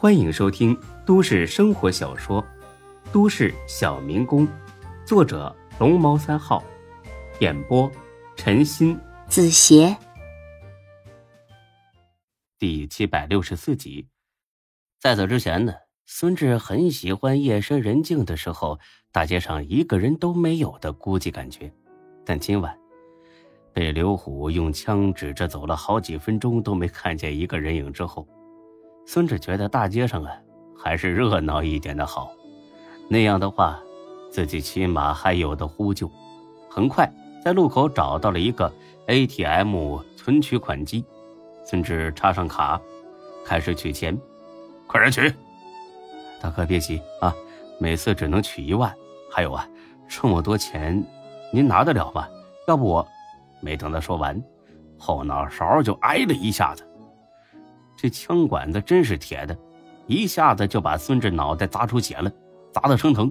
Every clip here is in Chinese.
欢迎收听都市生活小说《都市小民工》，作者龙猫三号，演播陈鑫、子邪，第七百六十四集。在此之前呢，孙志很喜欢夜深人静的时候，大街上一个人都没有的孤寂感觉。但今晚被刘虎用枪指着走了好几分钟都没看见一个人影之后。孙志觉得大街上啊，还是热闹一点的好，那样的话，自己起码还有的呼救。很快，在路口找到了一个 ATM 存取款机，孙志插上卡，开始取钱。快点取！大哥别急啊，每次只能取一万。还有啊，这么多钱，您拿得了吗？要不我……没等他说完，后脑勺就挨了一下子。这枪管子真是铁的，一下子就把孙志脑袋砸出血了，砸得生疼。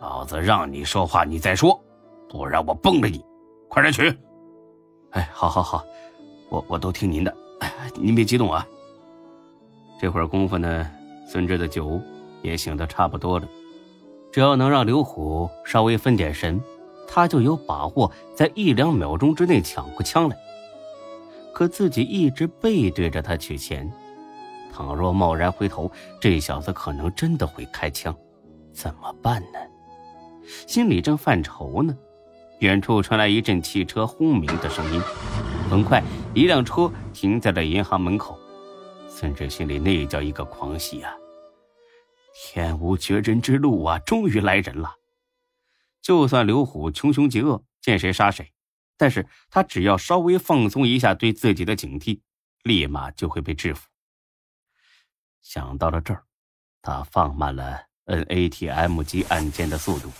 老子让你说话，你再说，不然我崩了你！快点取！哎，好好好，我我都听您的。哎，您别激动啊。这会儿功夫呢，孙志的酒也醒得差不多了，只要能让刘虎稍微分点神，他就有把握在一两秒钟之内抢过枪来。可自己一直背对着他取钱，倘若贸然回头，这小子可能真的会开枪，怎么办呢？心里正犯愁呢，远处传来一阵汽车轰鸣的声音。很快，一辆车停在了银行门口。孙志心里那叫一个狂喜啊！天无绝人之路啊，终于来人了。就算刘虎穷凶极恶，见谁杀谁。但是他只要稍微放松一下对自己的警惕，立马就会被制服。想到了这儿，他放慢了 NATM 机按键的速度，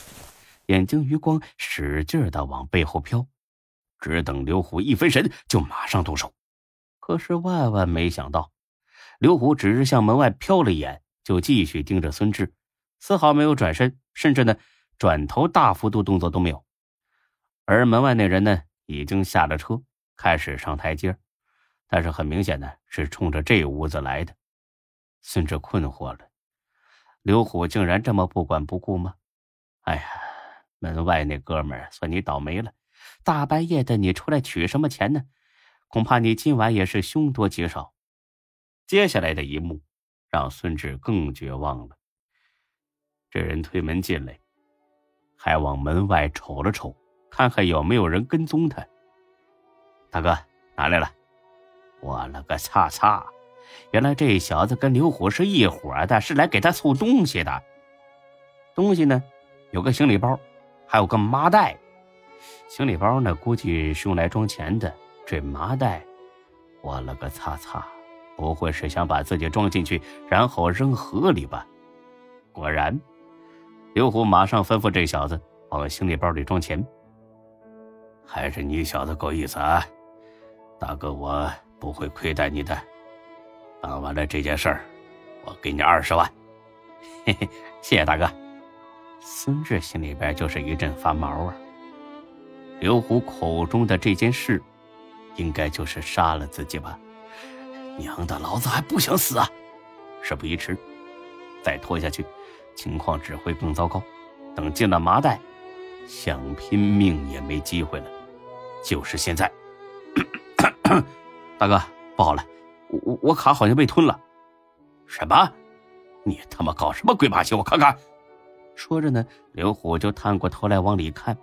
眼睛余光使劲的往背后飘，只等刘虎一分神，就马上动手。可是万万没想到，刘虎只是向门外瞟了一眼，就继续盯着孙志，丝毫没有转身，甚至呢，转头大幅度动作都没有。而门外那人呢？已经下了车，开始上台阶，但是很明显的是冲着这屋子来的。孙志困惑了，刘虎竟然这么不管不顾吗？哎呀，门外那哥们儿，算你倒霉了！大半夜的，你出来取什么钱呢？恐怕你今晚也是凶多吉少。接下来的一幕，让孙志更绝望了。这人推门进来，还往门外瞅了瞅。看看有没有人跟踪他。大哥，拿来了？我了个擦擦！原来这小子跟刘虎是一伙的，是来给他送东西的。东西呢，有个行李包，还有个麻袋。行李包呢，估计是用来装钱的。这麻袋，我了个擦擦！不会是想把自己装进去，然后扔河里吧？果然，刘虎马上吩咐这小子往行李包里装钱。还是你小子够意思啊，大哥，我不会亏待你的。办完了这件事儿，我给你二十万。嘿嘿，谢谢大哥。孙志心里边就是一阵发毛啊。刘虎口中的这件事，应该就是杀了自己吧？娘的，老子还不想死啊！事不宜迟，再拖下去，情况只会更糟糕。等进了麻袋，想拼命也没机会了。就是现在，大哥，不好了，我我卡好像被吞了。什么？你他妈搞什么鬼把戏？我看看。说着呢，刘虎就探过头来往里看。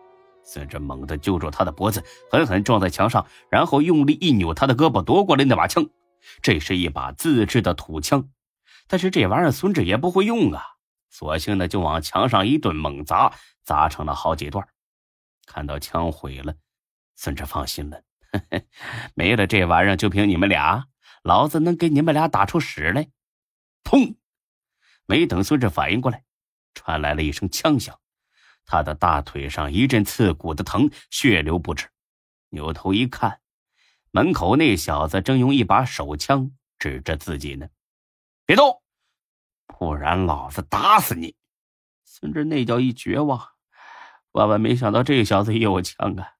孙志猛地揪住他的脖子，狠狠撞在墙上，然后用力一扭他的胳膊，夺过来那把枪。这是一把自制的土枪，但是这玩意儿孙志也不会用啊，索性呢就往墙上一顿猛砸，砸成了好几段。看到枪毁了。孙志放心了，没了这玩意儿，就凭你们俩，老子能给你们俩打出屎来！砰！没等孙志反应过来，传来了一声枪响，他的大腿上一阵刺骨的疼，血流不止。扭头一看，门口那小子正用一把手枪指着自己呢，别动，不然老子打死你！孙志那叫一绝望，万万没想到这小子也有枪啊！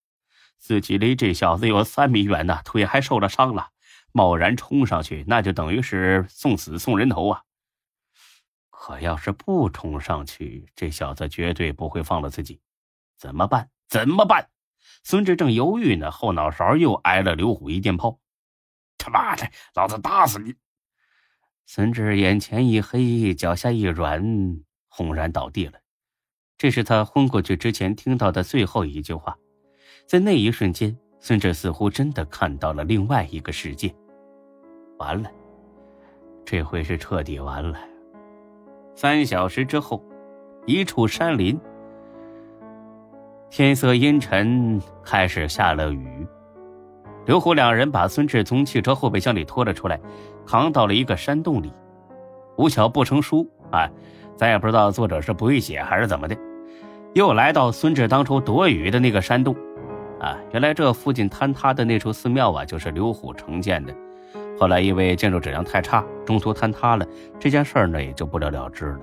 自己离这小子有三米远呢，腿还受了伤了，贸然冲上去，那就等于是送死送人头啊！可要是不冲上去，这小子绝对不会放了自己。怎么办？怎么办？孙志正犹豫呢，后脑勺又挨了刘虎一电炮。他妈的，老子打死你！孙志眼前一黑，脚下一软，轰然倒地了。这是他昏过去之前听到的最后一句话。在那一瞬间，孙志似乎真的看到了另外一个世界。完了，这回是彻底完了。三小时之后，一处山林，天色阴沉，开始下了雨。刘虎两人把孙志从汽车后备箱里拖了出来，扛到了一个山洞里。无巧不成书啊，咱也不知道作者是不会写还是怎么的，又来到孙志当初躲雨的那个山洞。啊，原来这附近坍塌的那处寺庙啊，就是刘虎承建的。后来因为建筑质量太差，中途坍塌了，这件事儿呢也就不了了之了。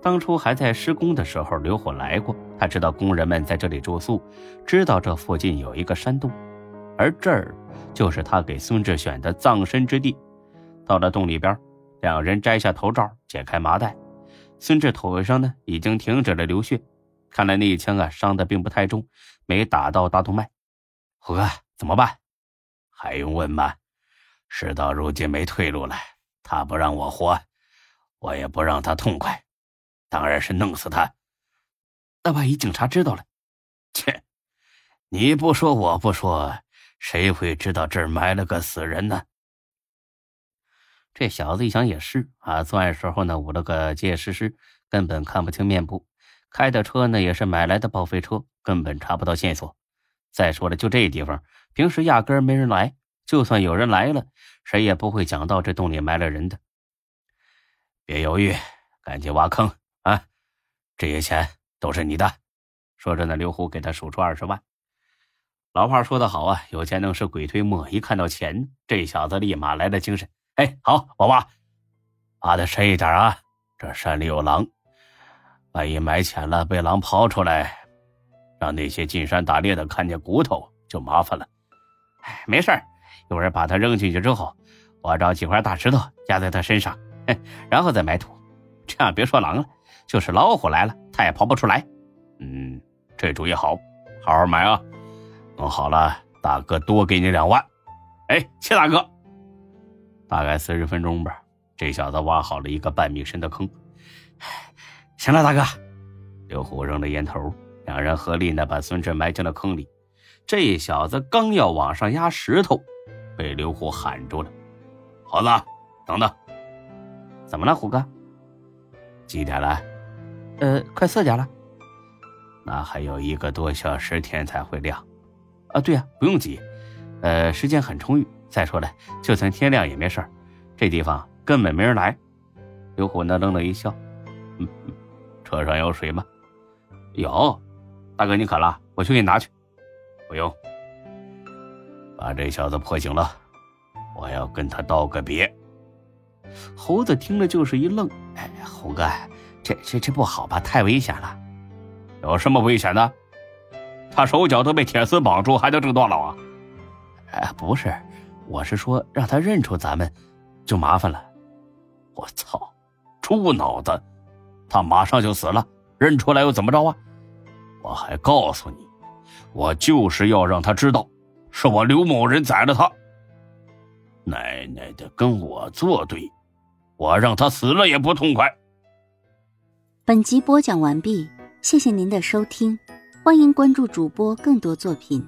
当初还在施工的时候，刘虎来过，他知道工人们在这里住宿，知道这附近有一个山洞。而这儿就是他给孙志选的葬身之地。到了洞里边，两人摘下头罩，解开麻袋。孙志头上呢已经停止了流血，看来那一枪啊伤的并不太重，没打到大动脉。虎哥，怎么办？还用问吗？事到如今没退路了。他不让我活，我也不让他痛快，当然是弄死他。那万一警察知道了？切，你不说我不说。谁会知道这儿埋了个死人呢？这小子一想也是啊，作案时候呢捂了个结结实实，根本看不清面部。开的车呢也是买来的报废车，根本查不到线索。再说了，就这地方，平时压根没人来。就算有人来了，谁也不会讲到这洞里埋了人的。别犹豫，赶紧挖坑啊！这些钱都是你的。说着呢，刘虎给他数出二十万。老话说得好啊，有钱能使鬼推磨。一看到钱，这小子立马来了精神。哎，好，我挖，挖的深一点啊！这山里有狼，万一埋浅了，被狼刨出来，让那些进山打猎的看见骨头，就麻烦了。哎，没事一会儿把它扔进去之后，我找几块大石头压在他身上，然后再埋土。这样别说狼了，就是老虎来了，他也刨不出来。嗯，这主意好，好好埋啊！弄好了，大哥多给你两万。哎，谢大哥。大概四十分钟吧，这小子挖好了一个半米深的坑。行了，大哥。刘虎扔了烟头，两人合力呢把孙志埋进了坑里。这小子刚要往上压石头，被刘虎喊住了：“猴子，等等！怎么了，虎哥？几点了？呃，快四点了。那还有一个多小时天才会亮。”啊，对呀，不用急，呃，时间很充裕。再说了，就算天亮也没事这地方根本没人来。刘虎呢愣了一笑，嗯，车上有水吗？有，大哥你渴了，我去给你拿去。不用，把这小子泼醒了，我要跟他道个别。猴子听了就是一愣，哎，猴哥，这这这不好吧？太危险了。有什么危险的？他手脚都被铁丝绑住，还能挣多少啊？哎，不是，我是说让他认出咱们，就麻烦了。我操，猪脑子！他马上就死了，认出来又怎么着啊？我还告诉你，我就是要让他知道，是我刘某人宰了他。奶奶的，跟我作对，我让他死了也不痛快。本集播讲完毕，谢谢您的收听。欢迎关注主播更多作品。